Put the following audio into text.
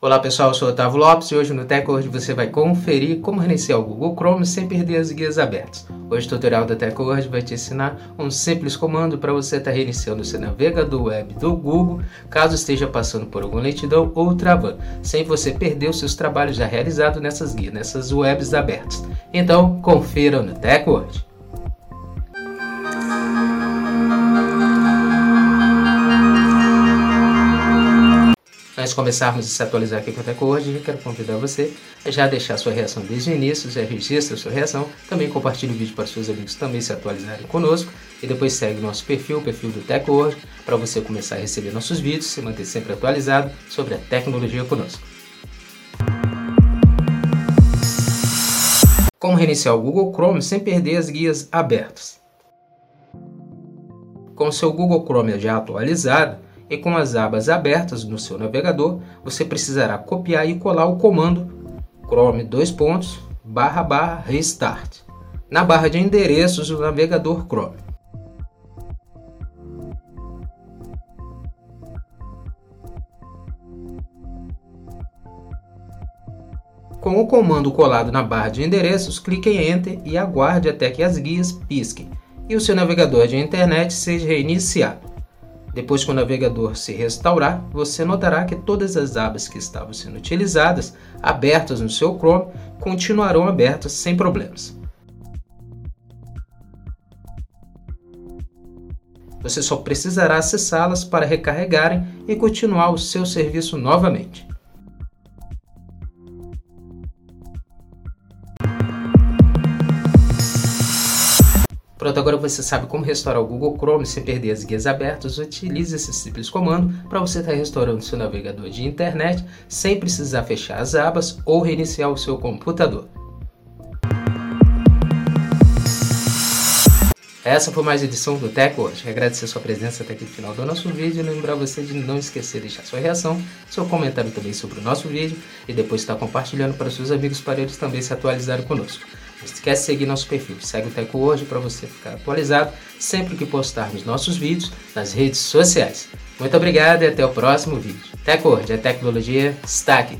Olá pessoal, eu sou Otávio Lopes e hoje no TechWord você vai conferir como reiniciar o Google Chrome sem perder as guias abertas. Hoje o tutorial da TechWord vai te ensinar um simples comando para você estar tá reiniciando o seu navegador web do Google caso esteja passando por alguma lentidão ou travando, sem você perder os seus trabalhos já realizados nessas guias, nessas webs abertas. Então confira no TechWord. De começarmos a se atualizar aqui com a TecWord, eu quero convidar você a já deixar sua reação desde o início, já registra sua reação, também compartilhe o vídeo para seus amigos também se atualizarem conosco e depois segue nosso perfil, o perfil do TecWord, para você começar a receber nossos vídeos, se manter sempre atualizado sobre a tecnologia conosco. Como reiniciar o Google Chrome sem perder as guias abertas? Com seu Google Chrome já atualizado, e com as abas abertas no seu navegador, você precisará copiar e colar o comando chrome dois pontos barra barra restart na barra de endereços do navegador Chrome. Com o comando colado na barra de endereços, clique em Enter e aguarde até que as guias pisquem e o seu navegador de internet seja reiniciado. Depois que o navegador se restaurar, você notará que todas as abas que estavam sendo utilizadas, abertas no seu Chrome, continuarão abertas sem problemas. Você só precisará acessá-las para recarregarem e continuar o seu serviço novamente. Pronto, agora você sabe como restaurar o Google Chrome sem perder as guias abertas. Utilize esse simples comando para você estar restaurando seu navegador de internet sem precisar fechar as abas ou reiniciar o seu computador. Essa foi mais edição do TechWatch. Agradecer a sua presença até aqui no final do nosso vídeo e lembrar você de não esquecer de deixar sua reação, seu comentário também sobre o nosso vídeo e depois estar compartilhando para seus amigos para eles também se atualizarem conosco. Esquece de seguir nosso perfil, segue o Teco hoje para você ficar atualizado sempre que postarmos nossos vídeos nas redes sociais. Muito obrigado e até o próximo vídeo. Teco hoje, a tecnologia está aqui.